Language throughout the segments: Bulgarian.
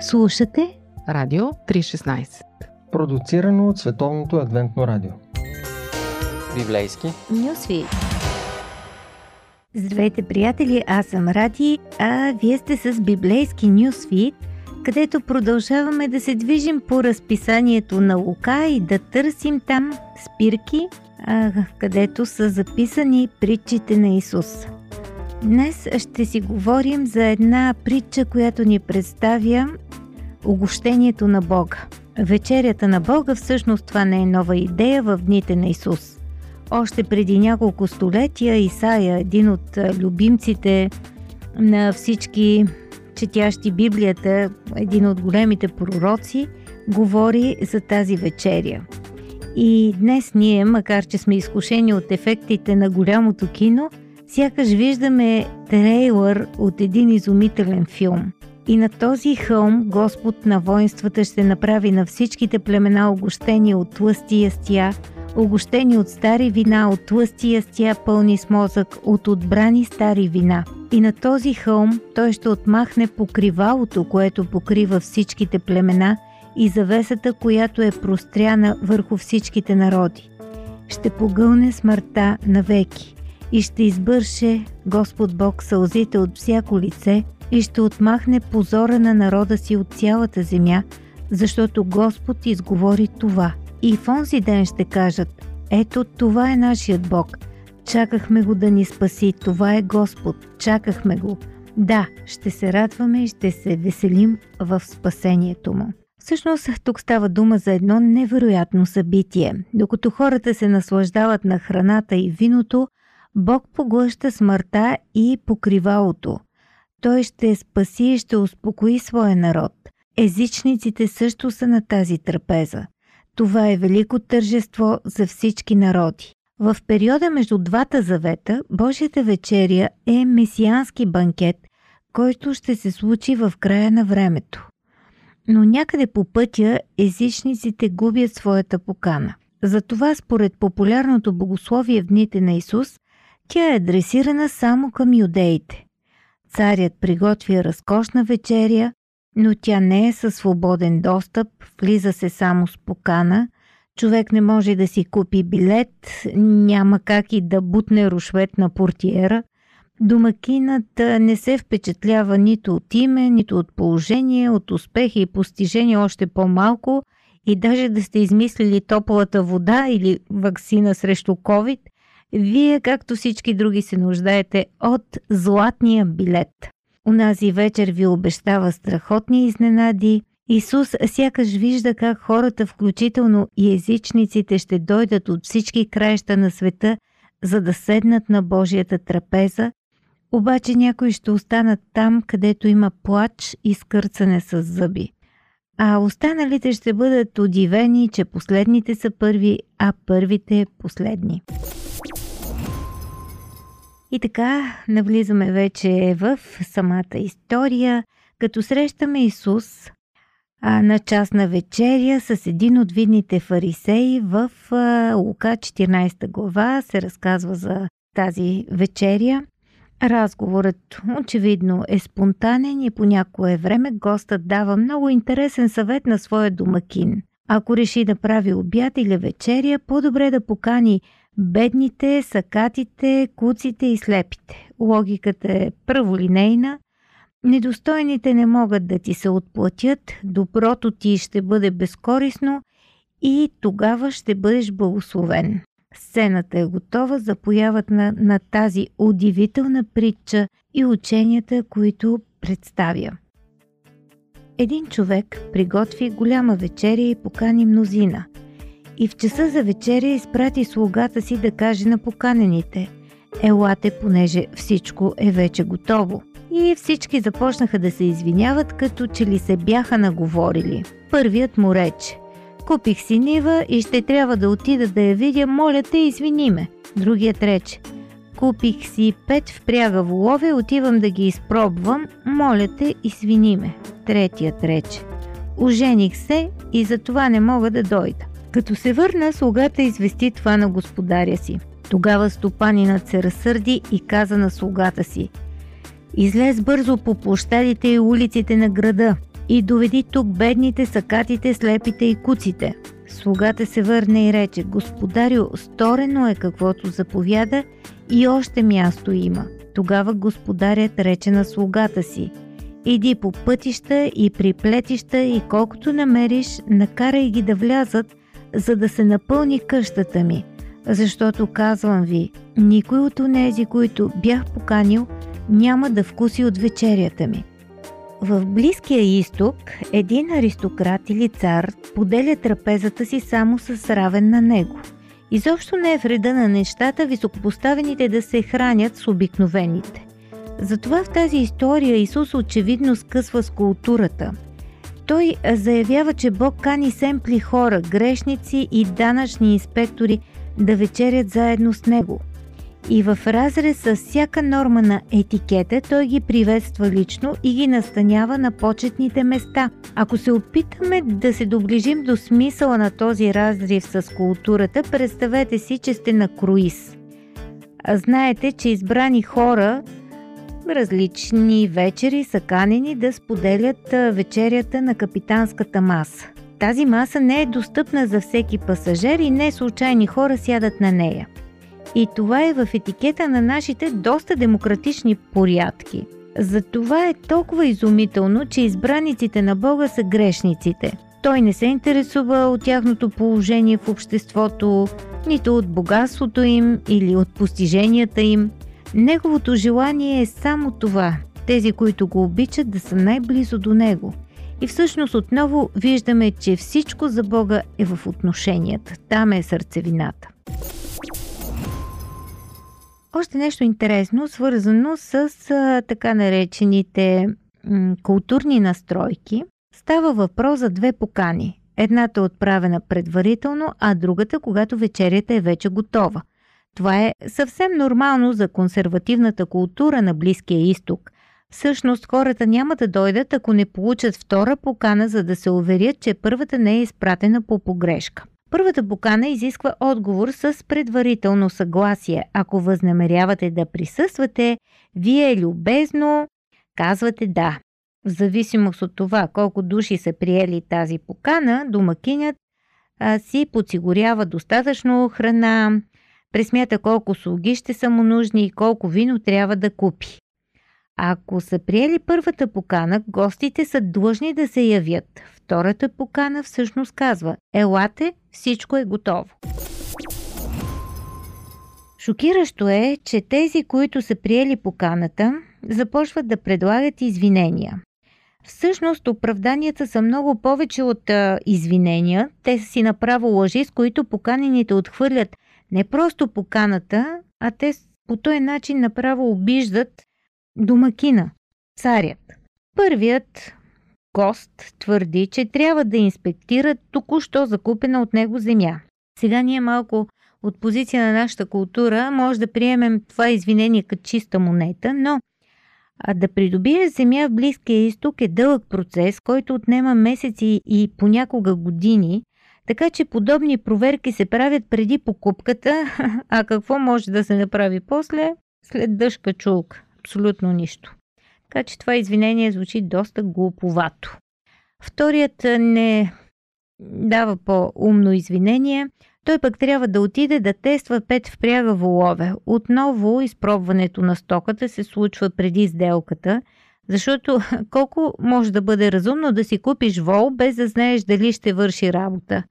Слушате Радио 316 Продуцирано от Световното адвентно радио Библейски Нюсви Здравейте, приятели! Аз съм Ради, а вие сте с Библейски Нюсвит, където продължаваме да се движим по разписанието на Лука и да търсим там спирки, а, където са записани притчите на Исус. Днес ще си говорим за една притча, която ни представя огощението на Бога. Вечерята на Бога всъщност това не е нова идея в дните на Исус. Още преди няколко столетия Исаия, един от любимците на всички четящи Библията, един от големите пророци, говори за тази вечеря. И днес ние, макар че сме изкушени от ефектите на голямото кино, сякаш виждаме трейлър от един изумителен филм. И на този хълм Господ на воинствата ще направи на всичките племена огощени от тлъсти ястия, огощени от стари вина, от тлъсти ястия пълни с мозък, от отбрани стари вина. И на този хълм той ще отмахне покривалото, което покрива всичките племена и завесата, която е простряна върху всичките народи. Ще погълне смъртта навеки и ще избърше Господ Бог сълзите от всяко лице и ще отмахне позора на народа си от цялата земя, защото Господ изговори това. И в онзи ден ще кажат, ето това е нашият Бог. Чакахме го да ни спаси, това е Господ, чакахме го. Да, ще се радваме и ще се веселим в спасението му. Всъщност тук става дума за едно невероятно събитие. Докато хората се наслаждават на храната и виното, Бог поглъща смъртта и покривалото. Той ще спаси и ще успокои своя народ. Езичниците също са на тази трапеза. Това е велико тържество за всички народи. В периода между двата завета, Божията вечеря е месиански банкет, който ще се случи в края на времето. Но някъде по пътя езичниците губят своята покана. Затова според популярното богословие в дните на Исус, тя е адресирана само към юдеите. Царят приготвя разкошна вечеря, но тя не е със свободен достъп, влиза се само с покана, човек не може да си купи билет, няма как и да бутне рушвет на портиера, домакинът не се впечатлява нито от име, нито от положение, от успехи и постижения още по-малко. И даже да сте измислили топлата вода или вакцина срещу COVID – вие, както всички други, се нуждаете от златния билет. Унази вечер ви обещава страхотни изненади. Исус сякаш вижда как хората, включително и езичниците, ще дойдат от всички краища на света, за да седнат на Божията трапеза, обаче някои ще останат там, където има плач и скърцане с зъби. А останалите ще бъдат удивени, че последните са първи, а първите последни. И така навлизаме вече в самата история, като срещаме Исус а, на частна вечеря с един от видните фарисеи в а, Лука 14 глава се разказва за тази вечеря. Разговорът очевидно е спонтанен и по някое време гостът дава много интересен съвет на своя домакин. Ако реши да прави обяд или вечеря, по-добре да покани бедните, сакатите, куците и слепите. Логиката е първолинейна. Недостойните не могат да ти се отплатят, доброто ти ще бъде безкорисно и тогава ще бъдеш благословен. Сцената е готова за появата на, на тази удивителна притча и ученията, които представя. Един човек приготви голяма вечеря и покани мнозина – и в часа за вечеря изпрати слугата си да каже на поканените «Елате, понеже всичко е вече готово». И всички започнаха да се извиняват, като че ли се бяха наговорили. Първият му рече Купих си нива и ще трябва да отида да я видя, моля те, извини ме. Другият рече Купих си пет впряга волове, отивам да ги изпробвам, моля те, извини ме. Третият рече Ожених се и за това не мога да дойда. Като се върна, слугата извести това на господаря си. Тогава стопанинът се разсърди и каза на слугата си Излез бързо по площадите и улиците на града. И доведи тук бедните, сакатите, слепите и куците. Слугата се върне и рече, Господарю, сторено е каквото заповяда и още място има. Тогава господарят рече на слугата си, Иди по пътища и при плетища и колкото намериш, накарай ги да влязат, за да се напълни къщата ми. Защото казвам ви, никой от онези, които бях поканил, няма да вкуси от вечерята ми. В Близкия изток един аристократ или цар поделя трапезата си само с равен на него. Изобщо не е вреда на нещата високопоставените да се хранят с обикновените. Затова в тази история Исус очевидно скъсва с културата. Той заявява, че Бог кани семпли хора, грешници и данъчни инспектори да вечерят заедно с Него – и в разрез с всяка норма на етикета, той ги приветства лично и ги настанява на почетните места. Ако се опитаме да се доближим до смисъла на този разрив с културата, представете си, че сте на круиз. А знаете, че избрани хора различни вечери са канени да споделят вечерята на капитанската маса. Тази маса не е достъпна за всеки пасажир и не случайни хора сядат на нея. И това е в етикета на нашите доста демократични порядки. Затова е толкова изумително, че избраниците на Бога са грешниците. Той не се интересува от тяхното положение в обществото, нито от богатството им или от постиженията им. Неговото желание е само това – тези, които го обичат, да са най-близо до него. И всъщност отново виждаме, че всичко за Бога е в отношенията. Там е сърцевината. Още нещо интересно, свързано с така наречените м, културни настройки. Става въпрос за две покани. Едната е отправена предварително, а другата, когато вечерята е вече готова. Това е съвсем нормално за консервативната култура на Близкия изток. Всъщност хората няма да дойдат, ако не получат втора покана, за да се уверят, че първата не е изпратена по погрешка. Първата покана изисква отговор с предварително съгласие. Ако възнамерявате да присъствате, вие любезно казвате да. В зависимост от това колко души са приели тази покана, домакинят а, си подсигурява достатъчно храна, пресмята колко слуги ще са му нужни и колко вино трябва да купи. Ако са приели първата покана, гостите са длъжни да се явят. Втората покана всъщност казва Елате, всичко е готово. Шокиращо е, че тези, които са приели поканата, започват да предлагат извинения. Всъщност оправданията са много повече от а, извинения. Те са си направо лъжи, с които поканените отхвърлят не просто поканата, а те по този начин направо обиждат домакина, царят. Първият гост твърди, че трябва да инспектира току-що закупена от него земя. Сега ние малко от позиция на нашата култура може да приемем това извинение като чиста монета, но а да придобиеш земя в Близкия изток е дълъг процес, който отнема месеци и понякога години, така че подобни проверки се правят преди покупката, а какво може да се направи после? След дъжка чулка. Абсолютно нищо. Така че това извинение звучи доста глуповато. Вторият не дава по-умно извинение. Той пък трябва да отиде да тества пет впряга волове. Отново изпробването на стоката се случва преди сделката, защото колко може да бъде разумно да си купиш вол, без да знаеш дали ще върши работа.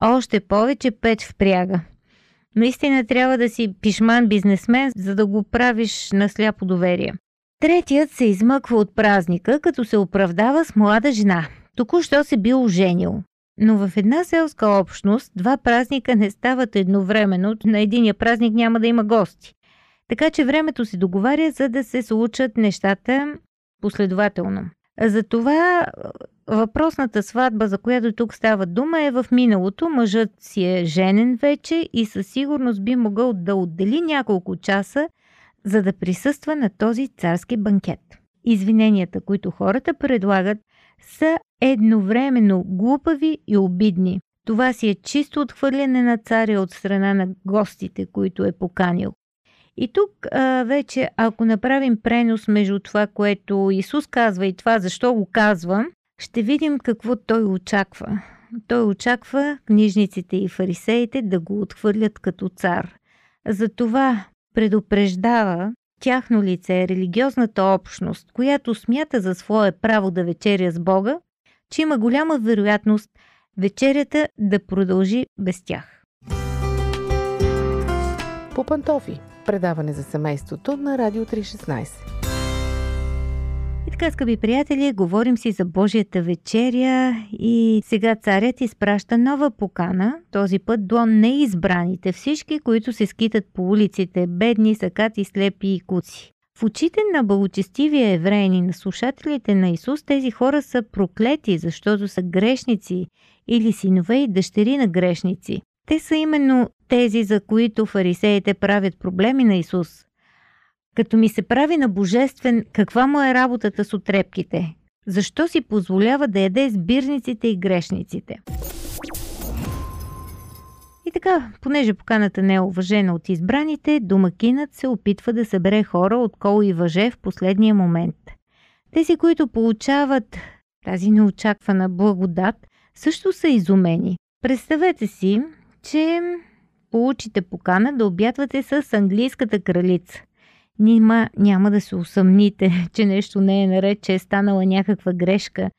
А още повече пет впряга. Наистина трябва да си пишман бизнесмен, за да го правиш на сляпо доверие. Третият се измъква от празника, като се оправдава с млада жена. Току-що се бил оженил. Но в една селска общност два празника не стават едновременно. На единия празник няма да има гости. Така че времето се договаря, за да се случат нещата последователно. Затова въпросната сватба, за която тук става дума, е в миналото. Мъжът си е женен вече и със сигурност би могъл да отдели няколко часа за да присъства на този царски банкет. Извиненията, които хората предлагат, са едновременно глупави и обидни. Това си е чисто отхвърляне на царя от страна на гостите, които е поканил. И тук а, вече, ако направим пренос между това, което Исус казва и това, защо го казва, ще видим какво той очаква. Той очаква книжниците и фарисеите да го отхвърлят като цар. Затова предупреждава тяхно лице религиозната общност, която смята за свое право да вечеря с Бога, че има голяма вероятност вечерята да продължи без тях. По пантофи. Предаване за семейството на Радио 316. И така, скъпи приятели, говорим си за Божията вечеря и сега царят изпраща нова покана, този път до неизбраните, всички, които се скитат по улиците, бедни, сакати, слепи и куци. В очите на благочестивия евреин и на слушателите на Исус тези хора са проклети, защото са грешници или синове и дъщери на грешници. Те са именно тези, за които фарисеите правят проблеми на Исус. Като ми се прави на божествен, каква му е работата с отрепките? Защо си позволява да яде с бирниците и грешниците? И така, понеже поканата не е уважена от избраните, домакинът се опитва да събере хора от кол и въже в последния момент. Тези, които получават тази неочаквана благодат, също са изумени. Представете си, че получите покана да обядвате с английската кралица. Нима няма да се усъмните, че нещо не е наред, че е станала някаква грешка.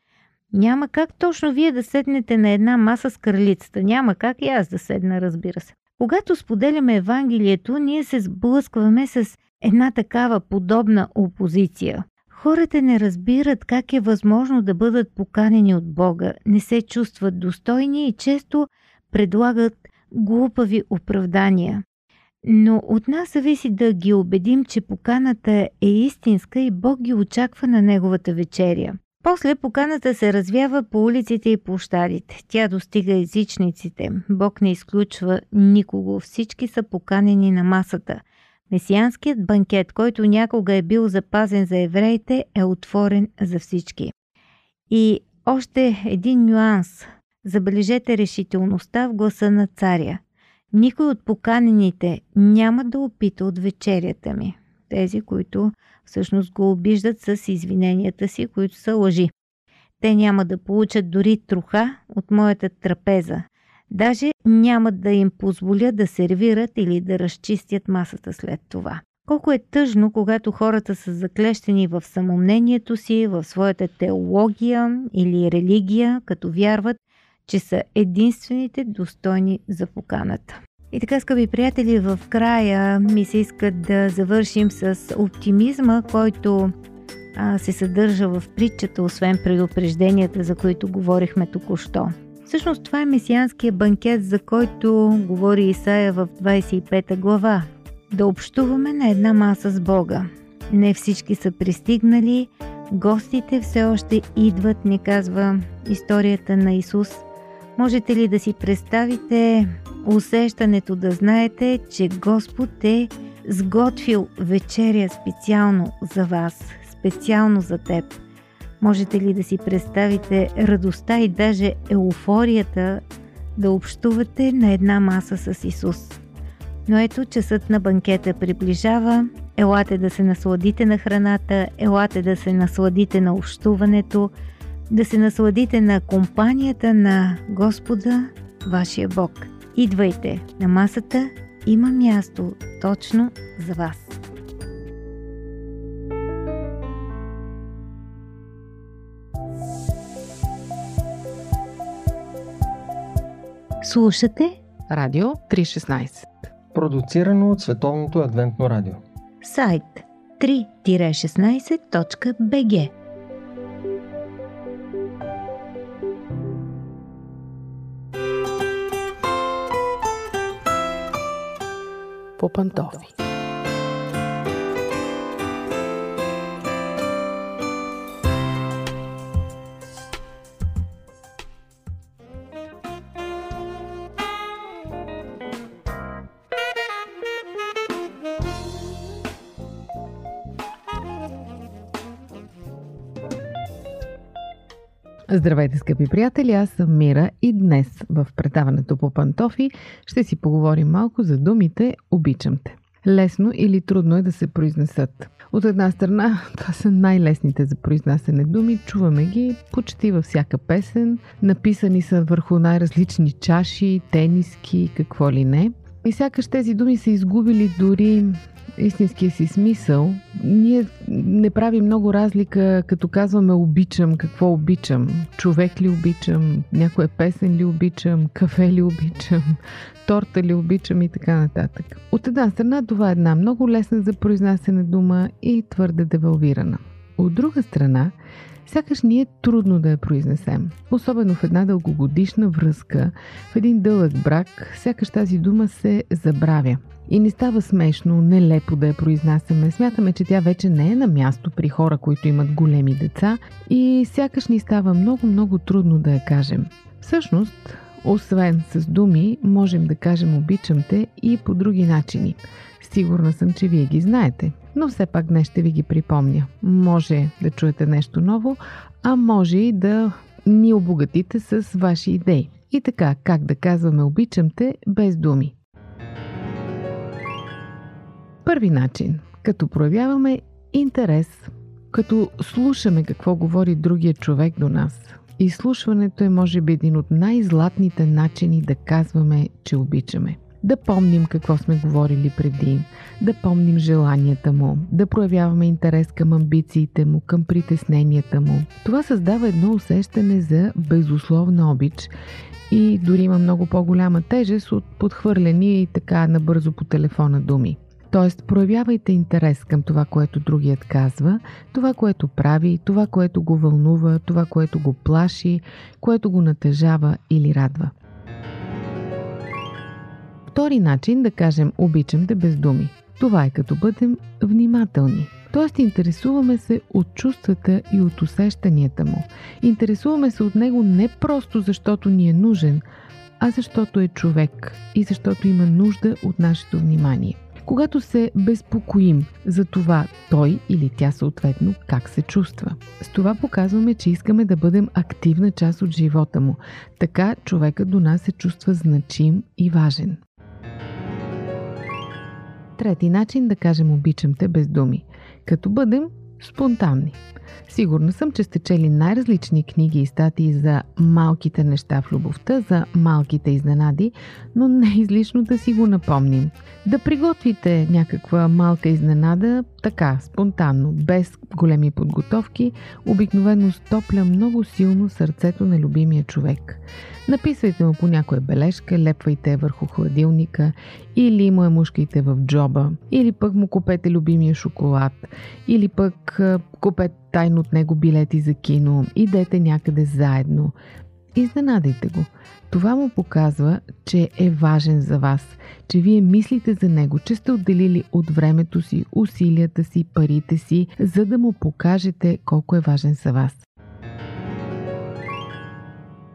Няма как точно вие да седнете на една маса с кралицата. Няма как и аз да седна, разбира се. Когато споделяме Евангелието, ние се сблъскваме с една такава подобна опозиция. Хората не разбират как е възможно да бъдат поканени от Бога, не се чувстват достойни и често предлагат глупави оправдания. Но от нас зависи да ги убедим, че поканата е истинска и Бог ги очаква на Неговата вечеря. После поканата се развява по улиците и площадите. Тя достига езичниците. Бог не изключва никого. Всички са поканени на масата. Месианският банкет, който някога е бил запазен за евреите, е отворен за всички. И още един нюанс. Забележете решителността в гласа на царя. Никой от поканените няма да опита от вечерята ми. Тези, които всъщност го обиждат с извиненията си, които са лъжи. Те няма да получат дори труха от моята трапеза. Даже няма да им позволя да сервират или да разчистят масата след това. Колко е тъжно, когато хората са заклещени в самомнението си, в своята теология или религия, като вярват, че са единствените достойни за поканата. И така, скъпи приятели, в края ми се иска да завършим с оптимизма, който а, се съдържа в притчата, освен предупрежденията, за които говорихме току-що. Всъщност това е месианския банкет, за който говори Исаия в 25 глава. Да общуваме на една маса с Бога. Не всички са пристигнали, гостите все още идват, ни казва историята на Исус – Можете ли да си представите усещането да знаете, че Господ е сготвил вечеря специално за вас, специално за теб? Можете ли да си представите радостта и даже еуфорията да общувате на една маса с Исус? Но ето часът на банкета приближава. Елате да се насладите на храната, елате да се насладите на общуването – да се насладите на компанията на Господа, вашия Бог. Идвайте на масата, има място точно за вас. Слушате Радио 316 Продуцирано от Световното адвентно радио Сайт 3-16.bg по Здравейте, скъпи приятели! Аз съм Мира и днес в предаването по пантофи ще си поговорим малко за думите «Обичам те». Лесно или трудно е да се произнесат. От една страна, това са най-лесните за произнасяне думи. Чуваме ги почти във всяка песен. Написани са върху най-различни чаши, тениски, какво ли не. И сякаш тези думи са изгубили дори истинския си смисъл. Ние не правим много разлика, като казваме обичам, какво обичам. Човек ли обичам, някоя песен ли обичам, кафе ли обичам, торта ли обичам и така нататък. От една страна това е една много лесна за произнасяне дума и твърде девалвирана. От друга страна, сякаш ни е трудно да я произнесем. Особено в една дългогодишна връзка, в един дълъг брак, сякаш тази дума се забравя. И не става смешно, нелепо да я произнасяме. Смятаме, че тя вече не е на място при хора, които имат големи деца и сякаш ни става много-много трудно да я кажем. Всъщност, освен с думи, можем да кажем обичам те и по други начини. Сигурна съм, че вие ги знаете, но все пак днес ще ви ги припомня. Може да чуете нещо ново, а може и да ни обогатите с ваши идеи. И така, как да казваме обичам те без думи. Първи начин, като проявяваме интерес, като слушаме какво говори другия човек до нас. Изслушването е може би един от най-златните начини да казваме, че обичаме. Да помним какво сме говорили преди, да помним желанията му, да проявяваме интерес към амбициите му, към притесненията му. Това създава едно усещане за безусловна обич и дори има много по-голяма тежест от подхвърлени и така набързо по телефона думи. Тоест, проявявайте интерес към това, което другият казва, това, което прави, това, което го вълнува, това, което го плаши, което го натъжава или радва. Втори начин да кажем обичам те без думи. Това е като бъдем внимателни. Тоест интересуваме се от чувствата и от усещанията му. Интересуваме се от него не просто защото ни е нужен, а защото е човек и защото има нужда от нашето внимание когато се безпокоим за това той или тя съответно как се чувства. С това показваме, че искаме да бъдем активна част от живота му. Така човекът до нас се чувства значим и важен. Трети начин да кажем обичам те без думи. Като бъдем спонтанни. Сигурна съм, че сте чели най-различни книги и статии за малките неща в любовта, за малките изненади, но не е излишно да си го напомним. Да приготвите някаква малка изненада така, спонтанно, без големи подготовки, обикновено стопля много силно сърцето на любимия човек. Написвайте му по някоя бележка, лепвайте върху хладилника или му е мушкайте в джоба, или пък му купете любимия шоколад, или пък купете тайно от него билети за кино, идете някъде заедно. Изненадайте го. Това му показва, че е важен за вас, че вие мислите за него, че сте отделили от времето си, усилията си, парите си, за да му покажете колко е важен за вас.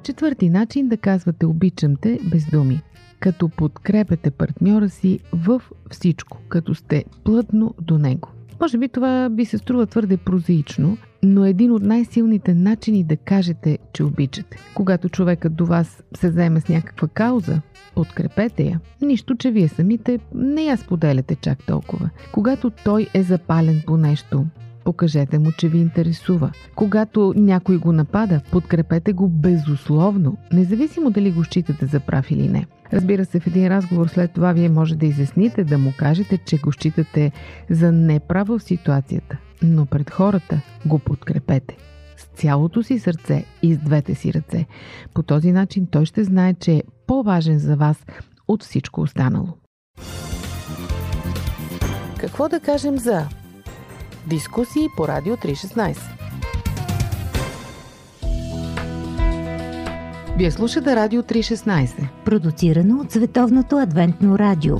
Четвърти начин да казвате обичам те без думи. Като подкрепете партньора си в всичко, като сте плътно до него. Може би това ви се струва твърде прозаично, но един от най-силните начини да кажете, че обичате. Когато човекът до вас се заеме с някаква кауза, подкрепете я. Нищо, че вие самите не я споделяте чак толкова. Когато той е запален по нещо, покажете му, че ви интересува. Когато някой го напада, подкрепете го безусловно, независимо дали го считате за прав или не. Разбира се, в един разговор след това вие може да изясните, да му кажете, че го считате за неправо в ситуацията, но пред хората го подкрепете с цялото си сърце и с двете си ръце. По този начин той ще знае, че е по-важен за вас от всичко останало. Какво да кажем за Дискусии по Радио 316. Вие слушате Радио 316. Продуцирано от Световното адвентно радио.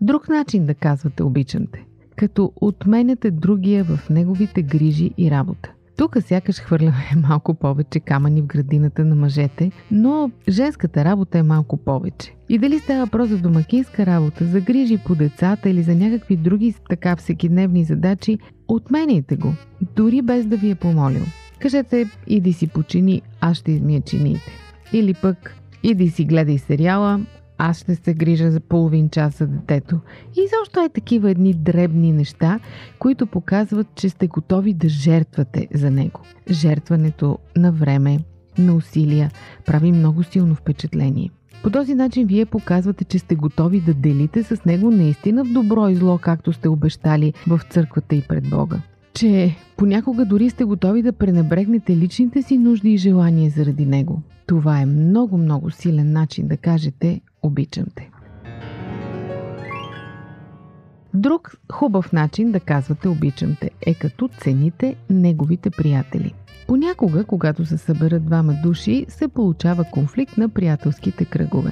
Друг начин да казвате обичам те, като отменяте другия в неговите грижи и работа. Тук сякаш хвърляме малко повече камъни в градината на мъжете, но женската работа е малко повече. И дали става въпрос за домакинска работа, за грижи по децата или за някакви други така всекидневни задачи, отменяйте го, дори без да ви е помолил. Кажете, иди си почини, аз ще измия чините. Или пък, Иди си гледай сериала, аз ще се грижа за половин час за детето. И защо е такива едни дребни неща, които показват, че сте готови да жертвате за него. Жертването на време, на усилия прави много силно впечатление. По този начин вие показвате, че сте готови да делите с него наистина в добро и зло, както сте обещали в църквата и пред Бога. Че понякога дори сте готови да пренебрегнете личните си нужди и желания заради него. Това е много-много силен начин да кажете обичам те. Друг хубав начин да казвате обичам те е като цените неговите приятели. Понякога, когато се съберат двама души, се получава конфликт на приятелските кръгове.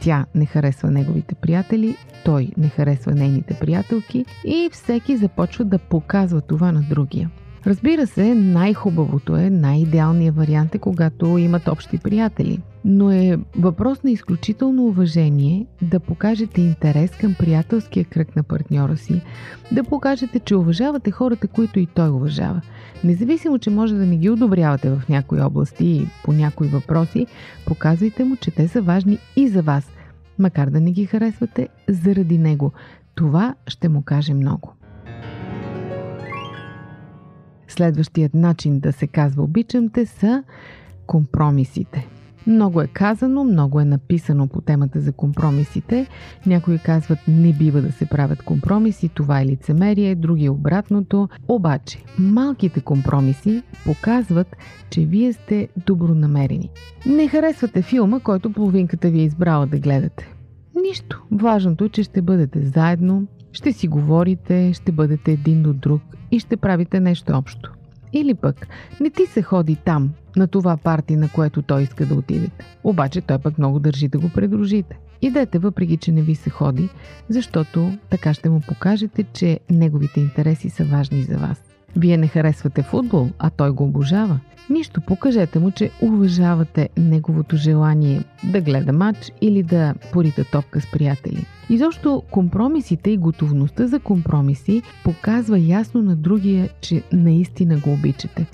Тя не харесва неговите приятели, той не харесва нейните приятелки и всеки започва да показва това на другия. Разбира се, най-хубавото е, най-идеалният вариант е когато имат общи приятели. Но е въпрос на изключително уважение да покажете интерес към приятелския кръг на партньора си, да покажете, че уважавате хората, които и той уважава. Независимо, че може да не ги одобрявате в някои области и по някои въпроси, показвайте му, че те са важни и за вас, макар да не ги харесвате заради него. Това ще му каже много. Следващият начин да се казва обичам те са компромисите. Много е казано, много е написано по темата за компромисите. Някои казват не бива да се правят компромиси, това е лицемерие, други обратното. Обаче, малките компромиси показват, че вие сте добронамерени. Не харесвате филма, който половинката ви е избрала да гледате. Нищо. Важното е, че ще бъдете заедно, ще си говорите, ще бъдете един до друг и ще правите нещо общо. Или пък не ти се ходи там, на това парти, на което той иска да отидете. Обаче той пък много държи да го предружите. Идете, въпреки че не ви се ходи, защото така ще му покажете, че неговите интереси са важни за вас. Вие не харесвате футбол, а той го обожава. Нищо, покажете му, че уважавате неговото желание да гледа матч или да порита топка с приятели. Изобщо компромисите и готовността за компромиси показва ясно на другия, че наистина го обичате.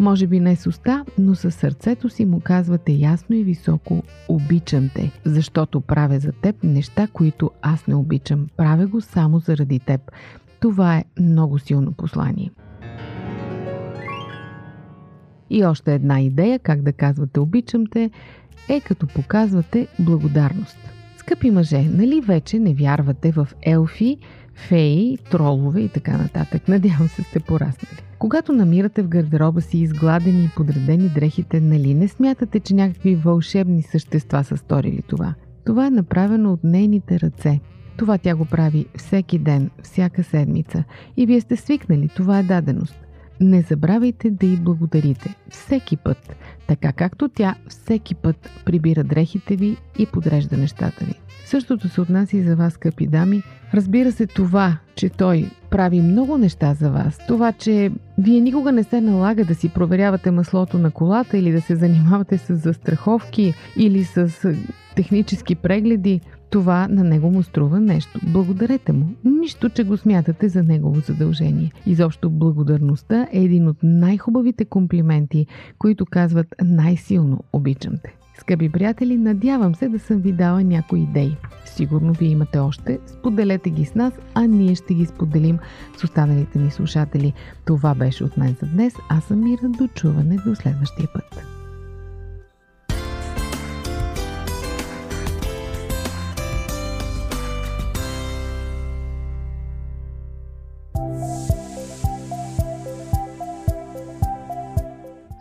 Може би не с уста, но със сърцето си му казвате ясно и високо обичам те, защото правя за теб неща, които аз не обичам. Правя го само заради теб. Това е много силно послание. И още една идея, как да казвате обичам те, е като показвате благодарност. Скъпи мъже, нали вече не вярвате в елфи, феи, тролове и така нататък? Надявам се сте пораснали. Когато намирате в гардероба си изгладени и подредени дрехите, нали не смятате, че някакви вълшебни същества са сторили това? Това е направено от нейните ръце. Това тя го прави всеки ден, всяка седмица. И вие сте свикнали, това е даденост. Не забравяйте да й благодарите всеки път, така както тя всеки път прибира дрехите ви и подрежда нещата ви. Същото се отнася и за вас, скъпи дами. Разбира се това, че той прави много неща за вас. Това, че вие никога не се налага да си проверявате маслото на колата или да се занимавате с застраховки или с технически прегледи това на него му струва нещо. Благодарете му. Нищо, че го смятате за негово задължение. Изобщо благодарността е един от най-хубавите комплименти, които казват най-силно обичам те. Скъпи приятели, надявам се да съм ви дала някои идеи. Сигурно вие имате още. Споделете ги с нас, а ние ще ги споделим с останалите ни слушатели. Това беше от мен за днес. Аз съм Мира. До чуване до следващия път.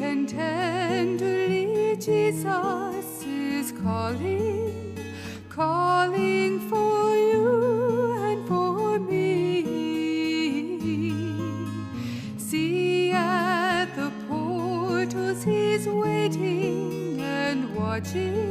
And tenderly Jesus is calling, calling for you and for me. See at the portals he's waiting and watching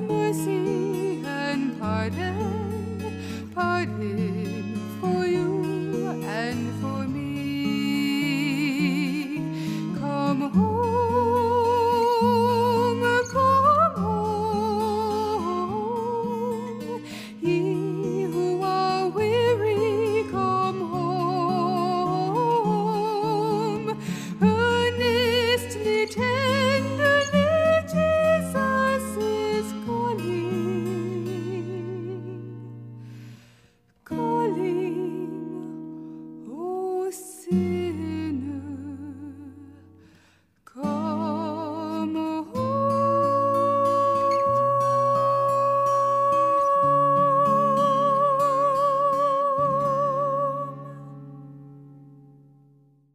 mercy and pardon, pardon.